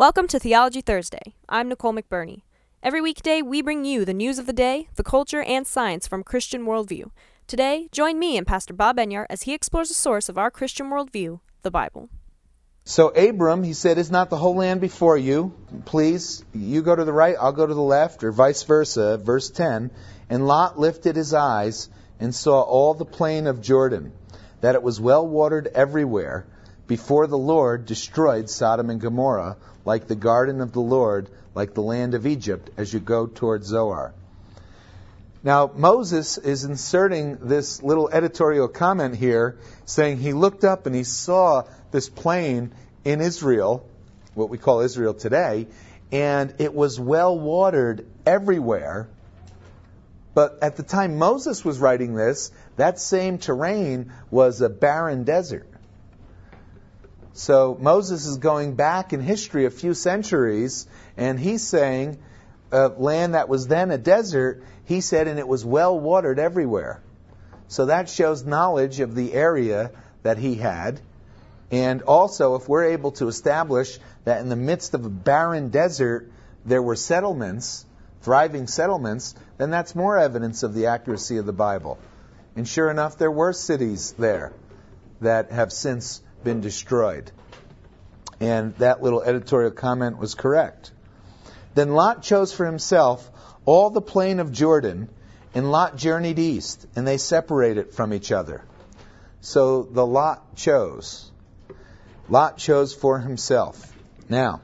Welcome to Theology Thursday. I'm Nicole McBurney. Every weekday, we bring you the news of the day, the culture, and science from Christian worldview. Today, join me and Pastor Bob Enyart as he explores the source of our Christian worldview, the Bible. So Abram, he said, is not the whole land before you? Please, you go to the right, I'll go to the left, or vice versa. Verse 10. And Lot lifted his eyes and saw all the plain of Jordan, that it was well watered everywhere, before the Lord destroyed Sodom and Gomorrah, like the garden of the Lord, like the land of Egypt, as you go toward Zoar. Now, Moses is inserting this little editorial comment here, saying he looked up and he saw this plain in Israel, what we call Israel today, and it was well watered everywhere. But at the time Moses was writing this, that same terrain was a barren desert. So Moses is going back in history a few centuries, and he's saying, a land that was then a desert, he said, and it was well watered everywhere. So that shows knowledge of the area that he had. And also, if we're able to establish that in the midst of a barren desert, there were settlements, thriving settlements, then that's more evidence of the accuracy of the Bible. And sure enough, there were cities there that have since been destroyed. And that little editorial comment was correct. Then Lot chose for himself all the plain of Jordan, and Lot journeyed east, and they separated from each other. So the Lot chose. Lot chose for himself. Now,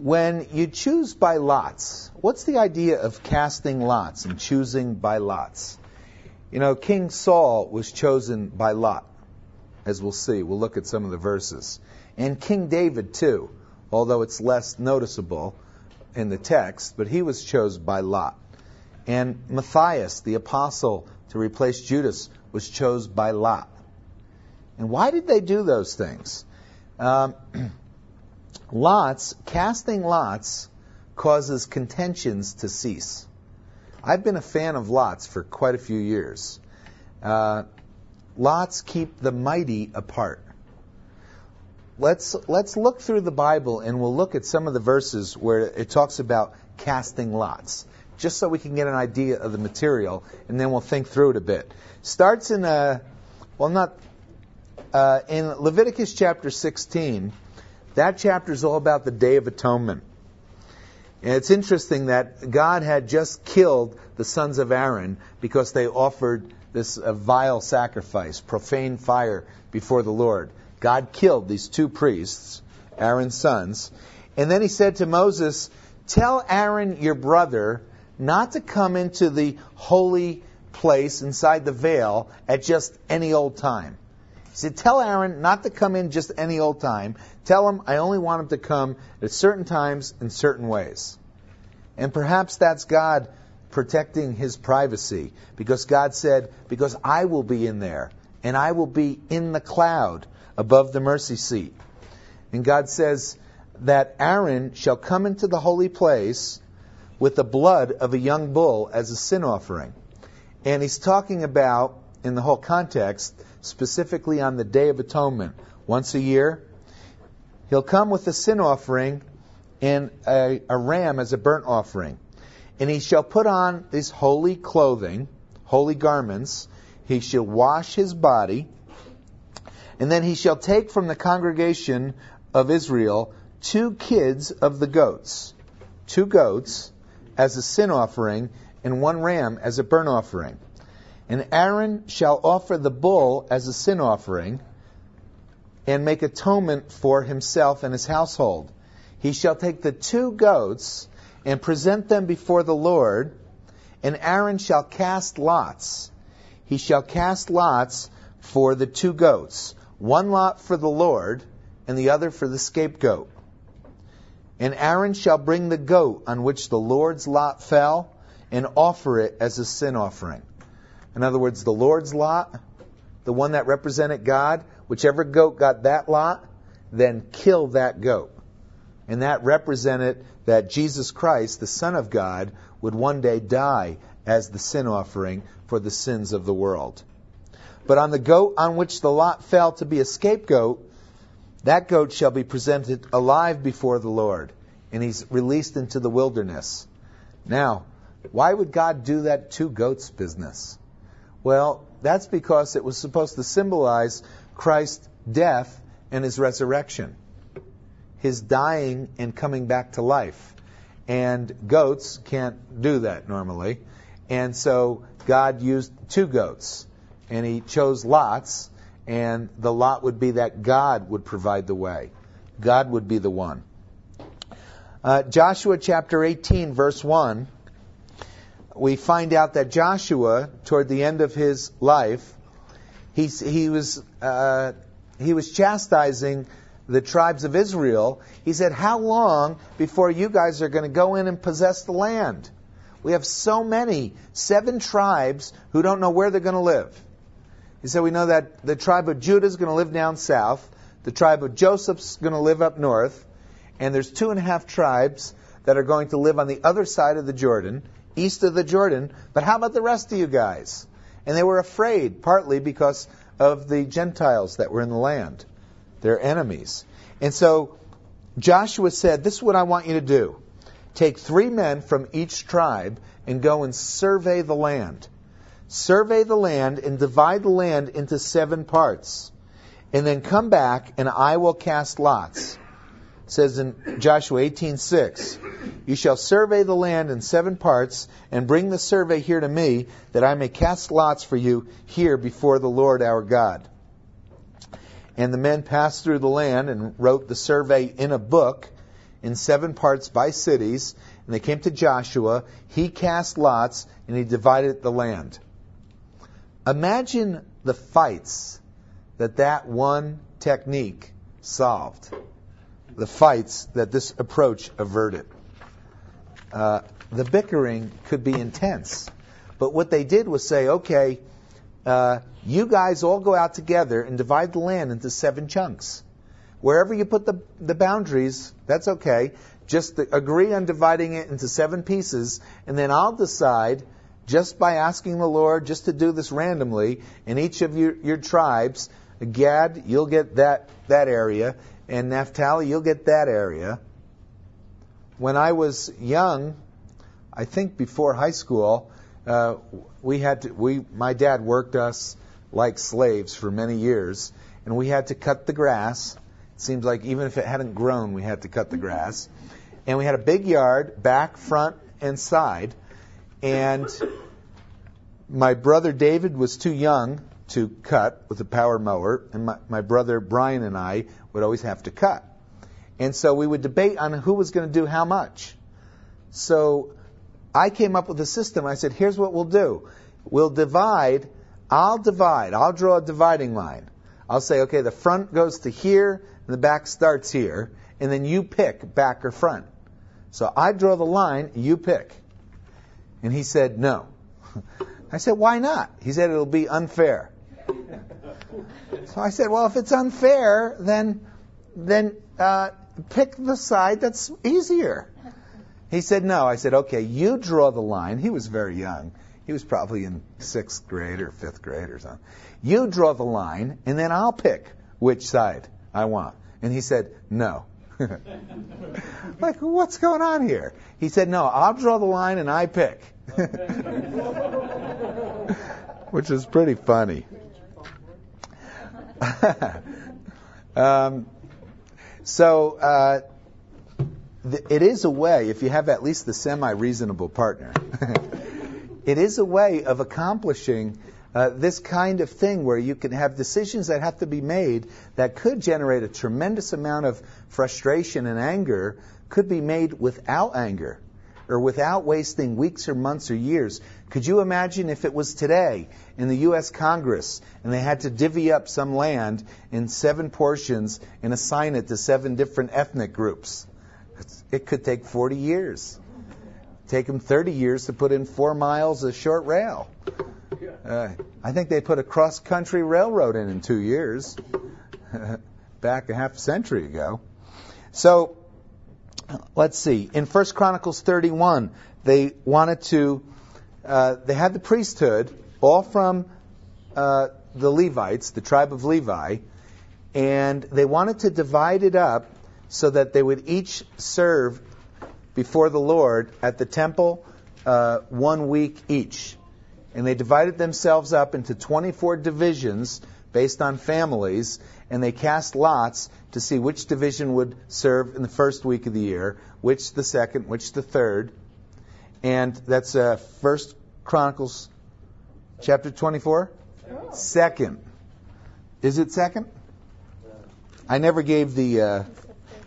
when you choose by lots, what's the idea of casting lots and choosing by lots? You know, King Saul was chosen by Lot, as we'll see. We'll look at some of the verses. And King David, too, although it's less noticeable in the text, but he was chosen by Lot. And Matthias, the apostle to replace Judas, was chosen by Lot. And why did they do those things? Um, lots, casting lots, causes contentions to cease. I've been a fan of lots for quite a few years. Uh, lots keep the mighty apart. Let's let's look through the Bible and we'll look at some of the verses where it talks about casting lots, just so we can get an idea of the material, and then we'll think through it a bit. Starts in a uh, well, not uh, in Leviticus chapter 16. That chapter is all about the Day of Atonement. And it's interesting that God had just killed the sons of Aaron because they offered this vile sacrifice, profane fire before the Lord. God killed these two priests, Aaron's sons. And then he said to Moses, Tell Aaron your brother not to come into the holy place inside the veil at just any old time. Said, Tell Aaron not to come in just any old time. Tell him I only want him to come at certain times in certain ways. And perhaps that's God protecting his privacy because God said, Because I will be in there and I will be in the cloud above the mercy seat. And God says that Aaron shall come into the holy place with the blood of a young bull as a sin offering. And he's talking about, in the whole context, specifically on the Day of Atonement, once a year. He'll come with a sin offering and a, a ram as a burnt offering. And he shall put on his holy clothing, holy garments. He shall wash his body and then he shall take from the congregation of Israel two kids of the goats, two goats as a sin offering, and one ram as a burnt offering. And Aaron shall offer the bull as a sin offering, and make atonement for himself and his household. He shall take the two goats and present them before the Lord, and Aaron shall cast lots. He shall cast lots for the two goats one lot for the Lord, and the other for the scapegoat. And Aaron shall bring the goat on which the Lord's lot fell, and offer it as a sin offering. In other words, the Lord's lot, the one that represented God, whichever goat got that lot, then kill that goat. And that represented that Jesus Christ, the Son of God, would one day die as the sin offering for the sins of the world. But on the goat on which the lot fell to be a scapegoat, that goat shall be presented alive before the Lord, and he's released into the wilderness. Now, why would God do that two goats business? Well, that's because it was supposed to symbolize Christ's death and his resurrection, his dying and coming back to life. And goats can't do that normally. And so God used two goats, and he chose lots, and the lot would be that God would provide the way. God would be the one. Uh, Joshua chapter 18, verse 1 we find out that Joshua, toward the end of his life, he, he, was, uh, he was chastising the tribes of Israel. He said, How long before you guys are going to go in and possess the land? We have so many, seven tribes who don't know where they're going to live. He said, We know that the tribe of Judah is going to live down south, the tribe of Joseph's going to live up north, and there's two and a half tribes that are going to live on the other side of the Jordan east of the Jordan, but how about the rest of you guys? And they were afraid, partly because of the Gentiles that were in the land, their enemies. And so Joshua said, This is what I want you to do. Take three men from each tribe and go and survey the land. Survey the land and divide the land into seven parts. And then come back and I will cast lots says in Joshua 18:6, "You shall survey the land in seven parts and bring the survey here to me that I may cast lots for you here before the Lord our God." And the men passed through the land and wrote the survey in a book in seven parts by cities, and they came to Joshua, he cast lots and he divided the land. Imagine the fights that that one technique solved the fights that this approach averted. Uh, the bickering could be intense. But what they did was say, okay, uh, you guys all go out together and divide the land into seven chunks. Wherever you put the, the boundaries, that's okay. Just agree on dividing it into seven pieces, and then I'll decide, just by asking the Lord, just to do this randomly, in each of your, your tribes, Gad, you'll get that, that area, and Naphtali, you'll get that area. When I was young, I think before high school, uh, we had to, we, my dad worked us like slaves for many years, and we had to cut the grass. It seems like even if it hadn't grown, we had to cut the grass. And we had a big yard, back, front, and side. And my brother David was too young to cut with a power mower, and my, my brother Brian and I would always have to cut. And so we would debate on who was going to do how much. So I came up with a system. I said, here's what we'll do. We'll divide. I'll divide. I'll draw a dividing line. I'll say, okay, the front goes to here and the back starts here. And then you pick back or front. So I draw the line, you pick. And he said, no. I said, why not? He said, it'll be unfair. So I said, well, if it's unfair, then then uh, pick the side that's easier. He said, no. I said, okay, you draw the line. He was very young. He was probably in sixth grade or fifth grade or something. You draw the line, and then I'll pick which side I want. And he said, no. like, what's going on here? He said, no, I'll draw the line and I pick. Which is pretty funny. um, so uh, th- it is a way, if you have at least the semi-reasonable partner, it is a way of accomplishing uh, this kind of thing where you can have decisions that have to be made that could generate a tremendous amount of frustration and anger could be made without anger or without wasting weeks or months or years. Could you imagine if it was today in the U.S. Congress and they had to divvy up some land in seven portions and assign it to seven different ethnic groups? It could take 40 years. Take them 30 years to put in four miles of short rail. Uh, I think they put a cross country railroad in in two years, back a half century ago. So, let's see. In First Chronicles 31, they wanted to, uh, they had the priesthood, all from uh, the Levites, the tribe of Levi, and they wanted to divide it up so that they would each serve before the Lord at the temple uh, one week each. And they divided themselves up into 24 divisions based on families, and they cast lots to see which division would serve in the first week of the year, which the second, which the third. And that's uh, First Chronicles chapter 24. Second. Is it second? I never gave the uh,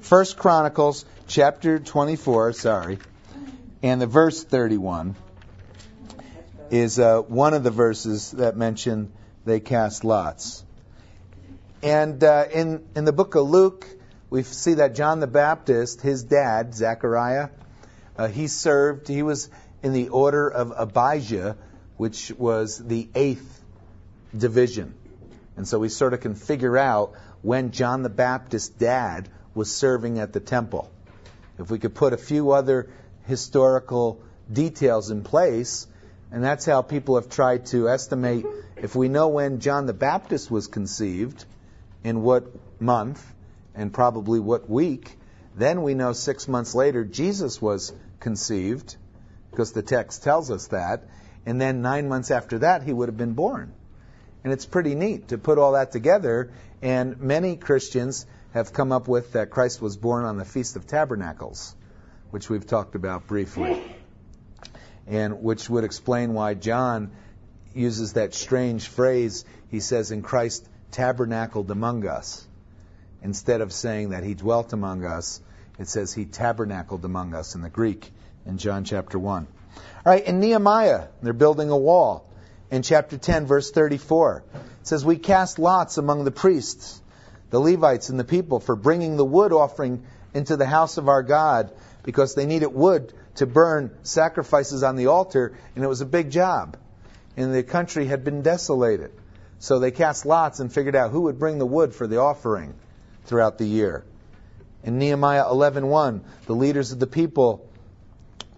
First Chronicles chapter 24. Sorry, and the verse 31 is uh, one of the verses that mention they cast lots. And uh, in in the book of Luke, we see that John the Baptist, his dad Zechariah, uh, he served. He was in the order of Abijah, which was the eighth division. And so we sort of can figure out when John the Baptist's dad was serving at the temple. If we could put a few other historical details in place, and that's how people have tried to estimate if we know when John the Baptist was conceived, in what month, and probably what week, then we know six months later Jesus was conceived, because the text tells us that, and then nine months after that he would have been born. And it's pretty neat to put all that together, and many Christians have come up with that Christ was born on the Feast of Tabernacles, which we've talked about briefly, and which would explain why John uses that strange phrase. He says, In Christ tabernacled among us. Instead of saying that he dwelt among us, it says he tabernacled among us in the Greek in John chapter 1. All right, in Nehemiah, they're building a wall. In chapter 10, verse 34, it says, We cast lots among the priests the Levites and the people for bringing the wood offering into the house of our God because they needed wood to burn sacrifices on the altar, and it was a big job. And the country had been desolated. So they cast lots and figured out who would bring the wood for the offering throughout the year. In Nehemiah 11:1, the leaders of the people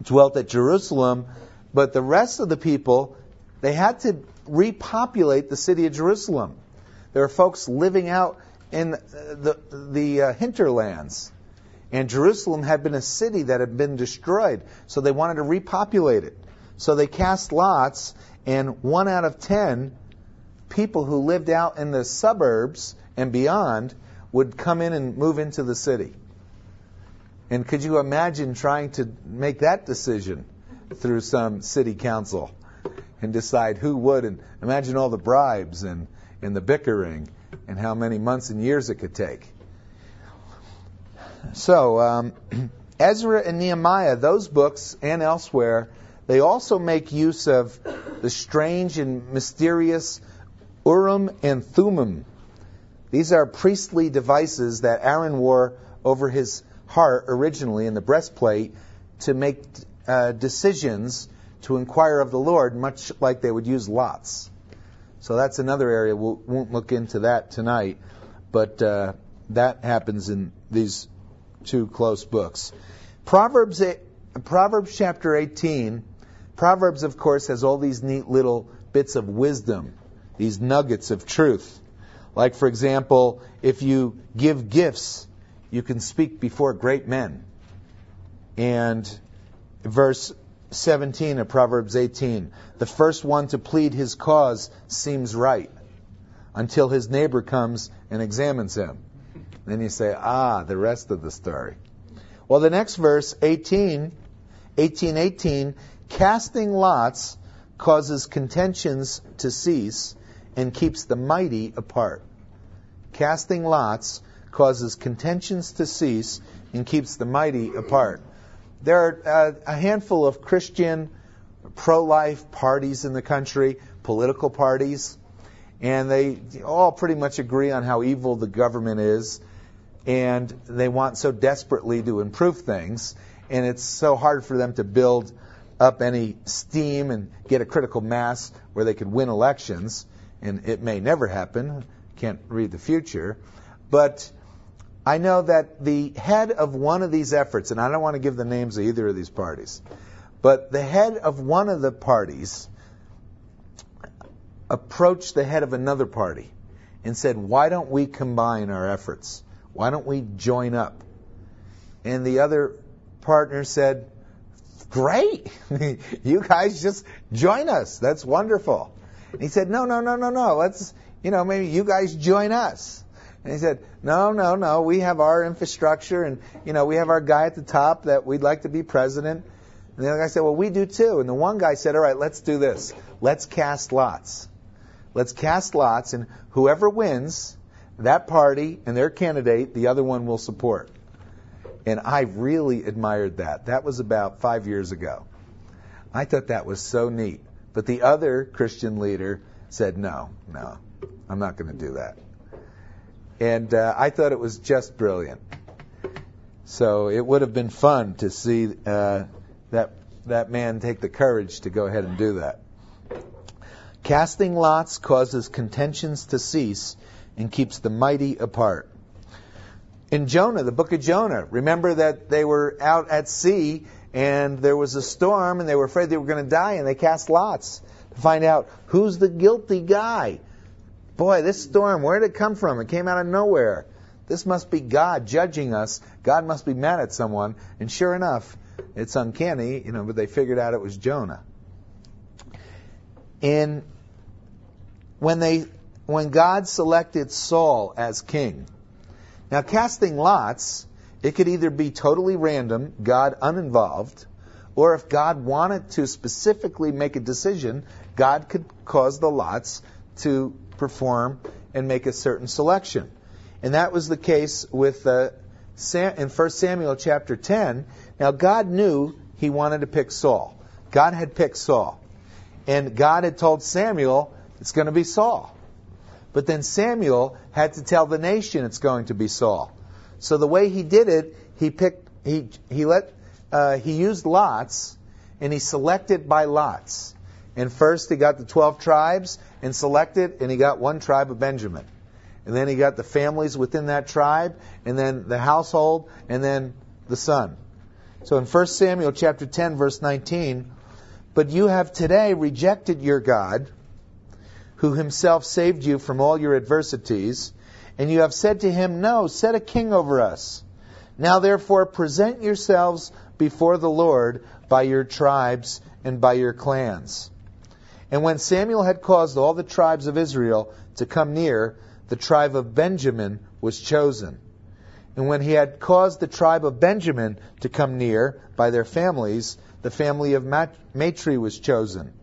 dwelt at Jerusalem, but the rest of the people, they had to repopulate the city of Jerusalem. There are folks living out in the, the uh, hinterlands. And Jerusalem had been a city that had been destroyed, so they wanted to repopulate it. So they cast lots, and one out of ten people who lived out in the suburbs and beyond would come in and move into the city. And could you imagine trying to make that decision through some city council and decide who would? And imagine all the bribes and, and the bickering and how many months and years it could take. So, um, Ezra and Nehemiah, those books and elsewhere, they also make use of the strange and mysterious Urim and Thummim. These are priestly devices that Aaron wore over his heart originally in the breastplate to make uh, decisions to inquire of the Lord, much like they would use lots. So that's another area. We won't look into that tonight, but uh, that happens in these two close books. Proverbs, Proverbs chapter 18. Proverbs, of course, has all these neat little bits of wisdom, these nuggets of truth. Like, for example, if you give gifts, you can speak before great men. And verse 17 of Proverbs 18. The first one to plead his cause seems right until his neighbor comes and examines him. Then you say, ah, the rest of the story. Well, the next verse, 18, 18, 18, casting lots causes contentions to cease and keeps the mighty apart. Casting lots causes contentions to cease and keeps the mighty apart. There are uh, a handful of Christian pro life parties in the country, political parties, and they all pretty much agree on how evil the government is, and they want so desperately to improve things, and it's so hard for them to build up any steam and get a critical mass where they could win elections, and it may never happen. Can't read the future. But I know that the head of one of these efforts, and I don't want to give the names of either of these parties, but the head of one of the parties approached the head of another party and said, Why don't we combine our efforts? Why don't we join up? And the other partner said, Great. you guys just join us. That's wonderful. And he said, No, no, no, no, no. Let's, you know, maybe you guys join us. And he said, No, no, no. We have our infrastructure and, you know, we have our guy at the top that we'd like to be president. And the other guy said, Well, we do too. And the one guy said, All right, let's do this. Let's cast lots. Let's cast lots, and whoever wins, that party and their candidate, the other one will support. And I really admired that. That was about five years ago. I thought that was so neat. But the other Christian leader said, no, no, I'm not going to do that. And uh, I thought it was just brilliant. So it would have been fun to see uh, that that man take the courage to go ahead and do that. Casting lots causes contentions to cease and keeps the mighty apart. In Jonah, the book of Jonah, remember that they were out at sea and there was a storm and they were afraid they were going to die and they cast lots to find out who's the guilty guy. Boy, this storm, where did it come from? It came out of nowhere. This must be God judging us. God must be mad at someone. And sure enough, it's uncanny, you know, but they figured out it was Jonah. And when they when God selected Saul as king, now, casting lots, it could either be totally random, God uninvolved, or if God wanted to specifically make a decision, God could cause the lots to perform and make a certain selection. And that was the case with uh, Sam, in 1 Samuel chapter 10. Now, God knew he wanted to pick Saul. God had picked Saul. And God had told Samuel, it's going to be Saul. But then Samuel had to tell the nation it's going to be Saul. So the way he did it, he picked, he, he let, uh, he used lots, and he selected by lots. And first he got the 12 tribes and selected, and he got one tribe of Benjamin. And then he got the families within that tribe, and then the household, and then the son. So in 1 Samuel chapter 10 verse 19, but you have today rejected your God, who himself saved you from all your adversities, and you have said to him, No, set a king over us. Now therefore present yourselves before the Lord by your tribes and by your clans. And when Samuel had caused all the tribes of Israel to come near, the tribe of Benjamin was chosen. And when he had caused the tribe of Benjamin to come near by their families, the family of Matri was chosen.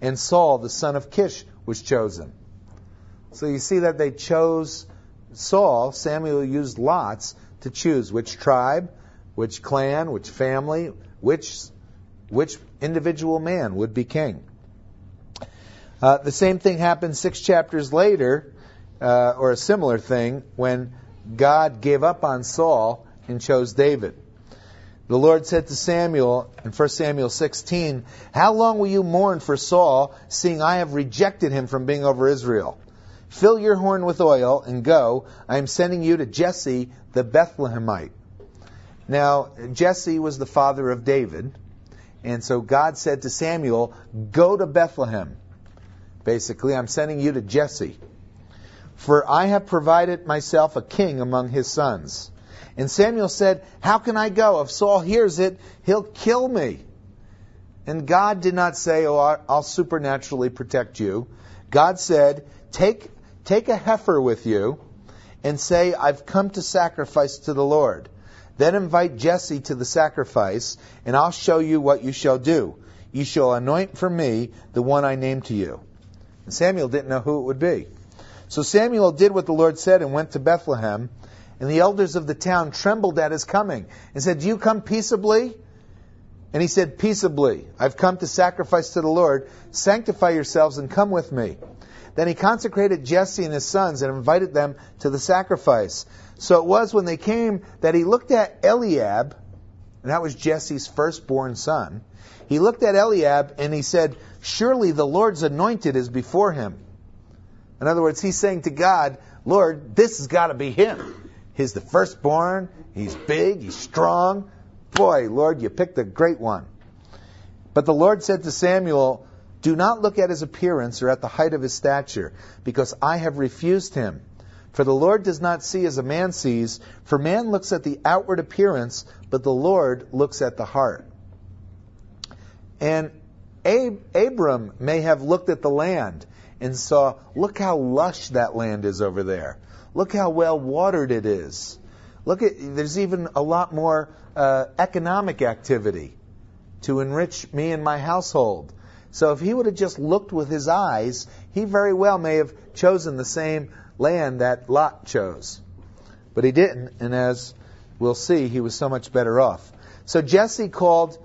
And Saul, the son of Kish, was chosen. So you see that they chose Saul, Samuel used lots to choose which tribe, which clan, which family, which, which individual man would be king. Uh, the same thing happened six chapters later, uh, or a similar thing, when God gave up on Saul and chose David. The Lord said to Samuel in 1 Samuel 16, How long will you mourn for Saul, seeing I have rejected him from being over Israel? Fill your horn with oil and go. I am sending you to Jesse the Bethlehemite. Now, Jesse was the father of David, and so God said to Samuel, Go to Bethlehem. Basically, I'm sending you to Jesse. For I have provided myself a king among his sons. And Samuel said, How can I go? If Saul hears it, he'll kill me. And God did not say, Oh, I'll supernaturally protect you. God said, Take, take a heifer with you and say, I've come to sacrifice to the Lord. Then invite Jesse to the sacrifice, and I'll show you what you shall do. You shall anoint for me the one I name to you. And Samuel didn't know who it would be. So Samuel did what the Lord said and went to Bethlehem. And the elders of the town trembled at his coming and said, Do you come peaceably? And he said, Peaceably. I've come to sacrifice to the Lord. Sanctify yourselves and come with me. Then he consecrated Jesse and his sons and invited them to the sacrifice. So it was when they came that he looked at Eliab, and that was Jesse's firstborn son. He looked at Eliab and he said, Surely the Lord's anointed is before him. In other words, he's saying to God, Lord, this has got to be him. He's the firstborn. He's big. He's strong. Boy, Lord, you picked a great one. But the Lord said to Samuel, Do not look at his appearance or at the height of his stature, because I have refused him. For the Lord does not see as a man sees, for man looks at the outward appearance, but the Lord looks at the heart. And Ab- Abram may have looked at the land and saw, look how lush that land is over there. Look how well watered it is. Look at, there's even a lot more uh, economic activity to enrich me and my household. So if he would have just looked with his eyes, he very well may have chosen the same land that Lot chose. But he didn't, and as we'll see, he was so much better off. So Jesse called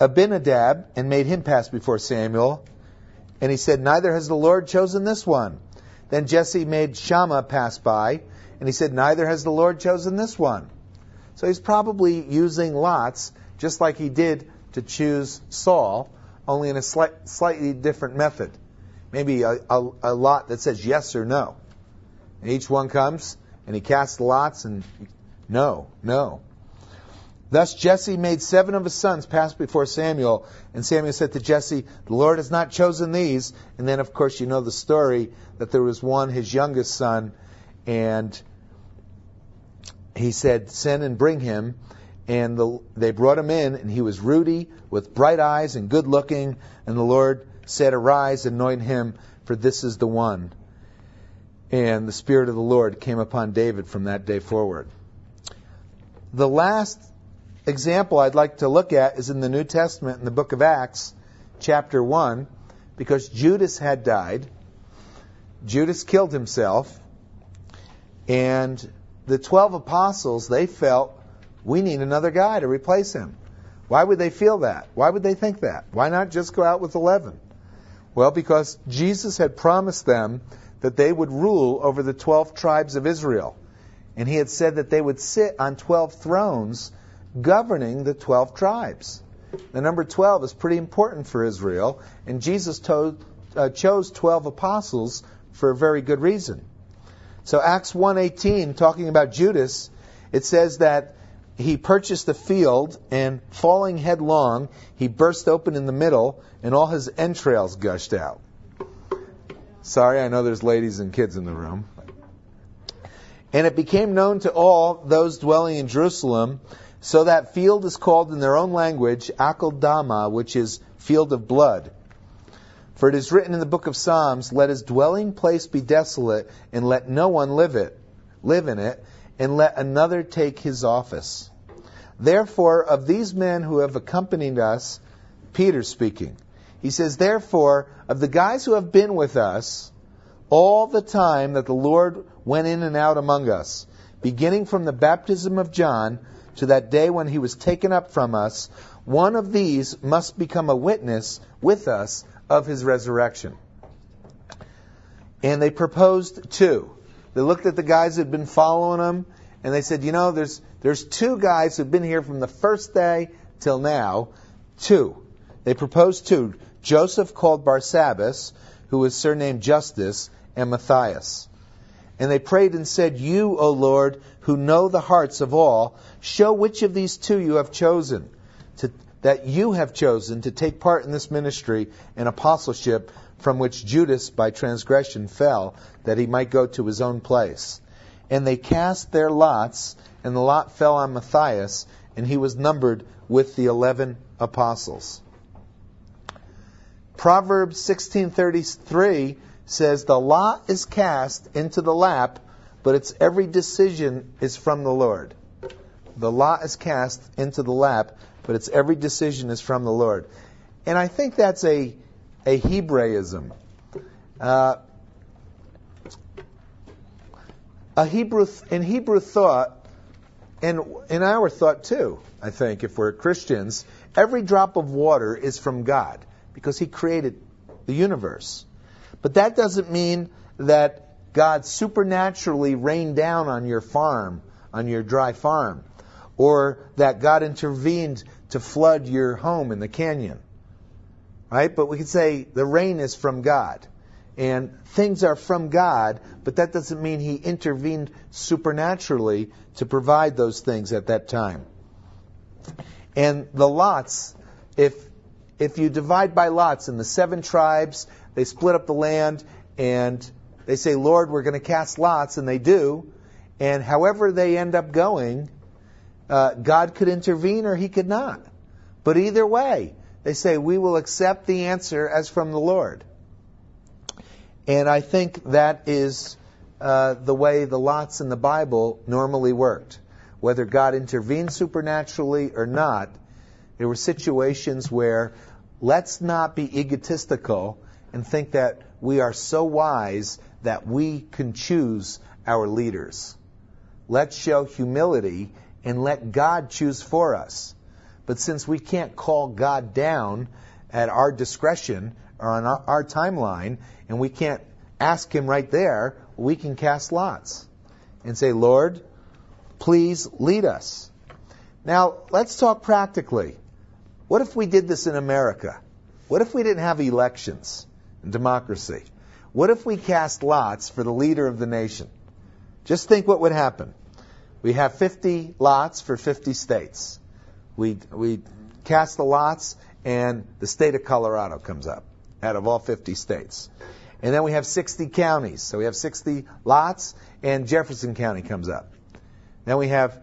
Abinadab and made him pass before Samuel. And he said, Neither has the Lord chosen this one. Then Jesse made Shammah pass by, and he said, Neither has the Lord chosen this one. So he's probably using lots, just like he did to choose Saul, only in a slight, slightly different method. Maybe a, a, a lot that says yes or no. And each one comes, and he casts lots, and no, no. Thus Jesse made seven of his sons pass before Samuel, and Samuel said to Jesse, The Lord has not chosen these. And then, of course, you know the story that there was one, his youngest son, and he said, Send and bring him. And the, they brought him in, and he was ruddy, with bright eyes, and good looking. And the Lord said, Arise, anoint him, for this is the one. And the Spirit of the Lord came upon David from that day forward. The last example I'd like to look at is in the New Testament in the book of Acts, chapter 1, because Judas had died. Judas killed himself, and the 12 apostles, they felt, we need another guy to replace him. Why would they feel that? Why would they think that? Why not just go out with 11? Well, because Jesus had promised them that they would rule over the 12 tribes of Israel. And he had said that they would sit on 12 thrones governing the 12 tribes. The number 12 is pretty important for Israel, and Jesus uh, chose 12 apostles for a very good reason. So Acts 1:18 talking about Judas, it says that he purchased a field and falling headlong, he burst open in the middle and all his entrails gushed out. Sorry, I know there's ladies and kids in the room. And it became known to all those dwelling in Jerusalem so that field is called in their own language Akeldama, which is field of blood. For it is written in the book of Psalms, Let his dwelling place be desolate, and let no one live it, live in it, and let another take his office. Therefore, of these men who have accompanied us, Peter speaking, he says, Therefore, of the guys who have been with us all the time that the Lord went in and out among us, beginning from the baptism of John to that day when he was taken up from us, one of these must become a witness with us of his resurrection. And they proposed two. They looked at the guys who had been following him, and they said, you know, there's, there's two guys who've been here from the first day till now. Two. They proposed two. Joseph called Barsabbas, who was surnamed Justus, and Matthias. And they prayed and said, You, O Lord, who know the hearts of all, show which of these two you have chosen, to, that you have chosen to take part in this ministry and apostleship from which Judas by transgression fell, that he might go to his own place. And they cast their lots, and the lot fell on Matthias, and he was numbered with the eleven apostles. Proverbs 16:33 says the lot is cast into the lap, but its every decision is from the Lord. The lot is cast into the lap, but its every decision is from the Lord. And I think that's a, a Hebraism. Uh, a Hebrew in Hebrew thought, and in our thought too, I think, if we're Christians, every drop of water is from God because He created the universe. But that doesn't mean that God supernaturally rained down on your farm, on your dry farm, or that God intervened to flood your home in the canyon. Right? But we could say the rain is from God. And things are from God, but that doesn't mean He intervened supernaturally to provide those things at that time. And the lots, if if you divide by lots in the seven tribes, they split up the land and they say, Lord, we're going to cast lots, and they do. And however they end up going, uh, God could intervene or he could not. But either way, they say, we will accept the answer as from the Lord. And I think that is uh, the way the lots in the Bible normally worked. Whether God intervened supernaturally or not, there were situations where let's not be egotistical and think that we are so wise that we can choose our leaders. Let's show humility and let God choose for us. But since we can't call God down at our discretion or on our, our timeline, and we can't ask Him right there, we can cast lots and say, Lord, please lead us. Now, let's talk practically. What if we did this in America? What if we didn't have elections and democracy? What if we cast lots for the leader of the nation? Just think what would happen. We have 50 lots for 50 states. We, we cast the lots, and the state of Colorado comes up out of all 50 states. And then we have 60 counties. So we have 60 lots, and Jefferson County comes up. Then we have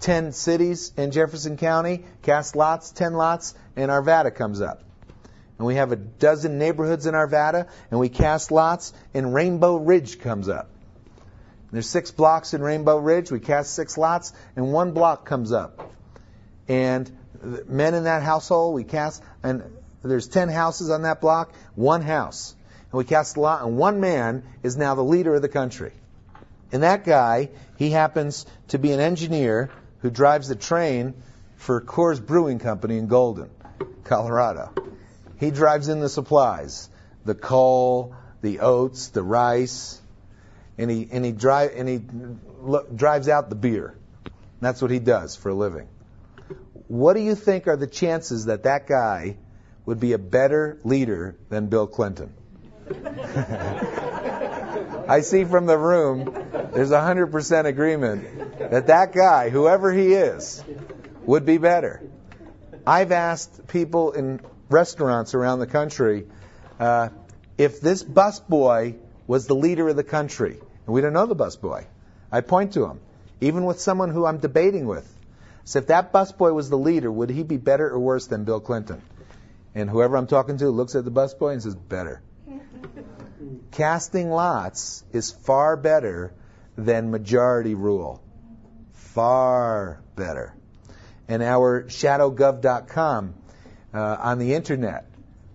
10 cities in Jefferson County, cast lots, 10 lots, and Arvada comes up. And we have a dozen neighborhoods in Arvada, and we cast lots, and Rainbow Ridge comes up. There's six blocks in Rainbow Ridge. We cast six lots, and one block comes up. And men in that household, we cast, and there's ten houses on that block, one house. And we cast a lot, and one man is now the leader of the country. And that guy, he happens to be an engineer who drives the train for Coors Brewing Company in Golden, Colorado. He drives in the supplies, the coal, the oats, the rice, and he and he drive and he drives out the beer. That's what he does for a living. What do you think are the chances that that guy would be a better leader than Bill Clinton? I see from the room there's a 100% agreement that that guy, whoever he is, would be better. I've asked people in restaurants around the country uh, if this busboy was the leader of the country, and we don't know the busboy. I point to him, even with someone who I'm debating with. So if that busboy was the leader, would he be better or worse than Bill Clinton? And whoever I'm talking to looks at the busboy and says, better. Casting lots is far better than majority rule. Far better. And our shadowgov.com uh, on the internet,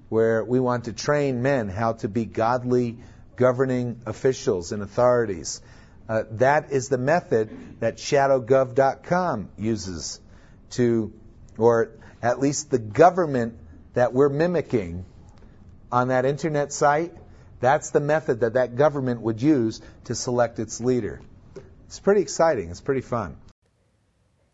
where we want to train men how to be godly governing officials and authorities. Uh, that is the method that shadowgov.com uses to, or at least the government that we're mimicking on that internet site, that's the method that that government would use to select its leader. It's pretty exciting. It's pretty fun.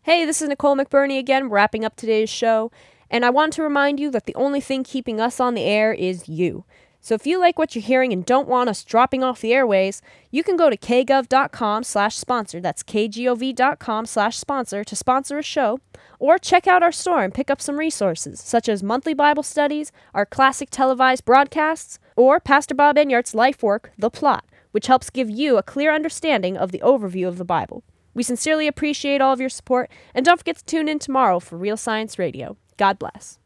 Hey, this is Nicole McBurney again, wrapping up today's show. And I want to remind you that the only thing keeping us on the air is you. So if you like what you're hearing and don't want us dropping off the airways, you can go to kgov.com slash sponsor, that's kgov.com slash sponsor to sponsor a show, or check out our store and pick up some resources, such as monthly Bible studies, our classic televised broadcasts, or Pastor Bob Enyart's life work, The Plot, which helps give you a clear understanding of the overview of the Bible. We sincerely appreciate all of your support, and don't forget to tune in tomorrow for Real Science Radio. God bless.